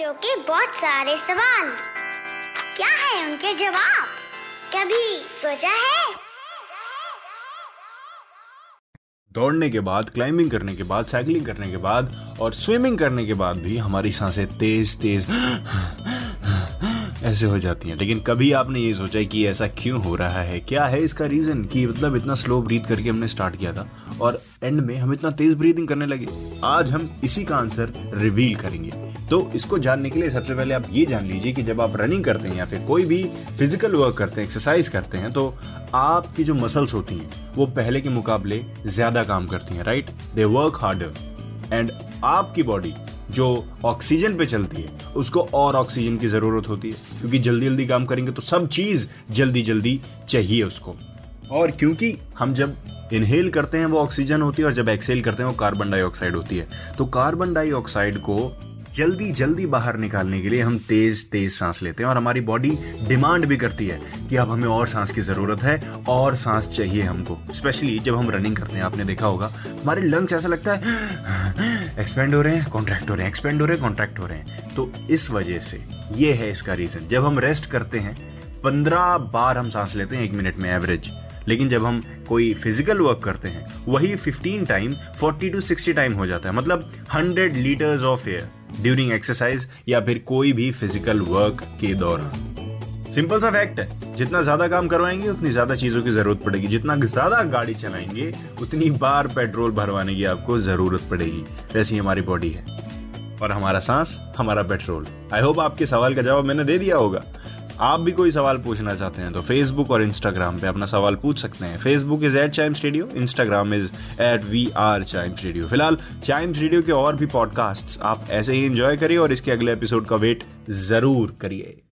बच्चों के बहुत सारे सवाल। क्या है उनके जवाब? कभी सोचा है? दौड़ने के बाद क्लाइंबिंग करने के बाद साइकिलिंग करने के बाद और स्विमिंग करने के बाद भी हमारी साँसें तेज तेज ऐसे हो जाती हैं। लेकिन कभी आपने ये सोचा कि ऐसा क्यों हो रहा है? क्या है इसका रीजन कि मतलब इतना स्लो ब्रीथ करके हमने स्टार्ट किया था और एंड में हम इतना तेज ब्रीदिंग करने लगे? आज हम इसी का आंसर रिवील करेंगे। तो इसको जानने के लिए सबसे पहले आप ये जान लीजिए कि जब आप रनिंग करते हैं या फिर कोई भी फ़िज़िकल वर्क करते हैं एक्सरसाइज करते हैं तो आपकी जो मसल्स होती हैं, वो पहले के मुकाबले ज़्यादा काम करती हैं right they work harder and आपकी बॉडी जो ऑक्सीजन पे चलती है, उसको और ऑक्सीजन की ज़रूरत होती है। क्योंकि जल्दी जल्दी काम करेंगे तो सब चीज़ जल्दी जल्दी चाहिए उसको। और क्योंकि हम जब इनहेल करते हैं, वो ऑक्सीजन होती है और जब एक्सेल करते हैं, वो कार्बन डाइऑक्साइड होती है। तो कार्बन डाइऑक्साइड को जल्दी जल्दी बाहर निकालने के लिए हम तेज तेज सांस लेते हैं और हमारी बॉडी डिमांड भी करती है कि अब हमें और सांस की ज़रूरत है, और सांस चाहिए हमको। स्पेशली जब हम रनिंग करते हैं, आपने देखा होगा, हमारे लंग्स ऐसा लगता है एक्सपेंड हो रहे हैं कॉन्ट्रैक्ट हो रहे हैं एक्सपेंड हो रहे हैं कॉन्ट्रैक्ट हो रहे हैं। तो इस वजह से, ये है इसका रीज़न जब हम रेस्ट करते हैं, पंद्रह बार हम सांस लेते हैं एक मिनट में एवरेज लेकिन जब हम कोई फ़िज़िकल वर्क करते हैं, वही 15 टाइम 40 टू 60 टाइम हो जाता है। मतलब 100 litres of air during exercise या फिर कोई भी फ़िज़िकल वर्क के दौरान। सिंपल सा फैक्ट है, जितना ज़्यादा काम करवाएँगे, उतनी ज़्यादा चीज़ों की ज़रूरत पड़ेगी। जितना ज़्यादा गाड़ी चलाएँगे, उतनी बार पेट्रोल भरवाने की आपको ज़रूरत पड़ेगी। वैसी हमारी बॉडी है। और हमारा सांस, हमारा पेट्रोल आई होप आपके सवाल का जवाब मैंने दे दिया होगा। आप भी कोई सवाल पूछना चाहते हैं तो फेसबुक और इंस्टाग्राम पे अपना सवाल पूछ सकते हैं। Facebook is at Chimes Radio Instagram is at we are Chimes Radio फ़िलहाल चाइम्स रेडियो के और भी पॉडकास्ट आप ऐसे ही इंजॉय करिए और इसके अगले एपिसोड का वेट ज़रूर करिए।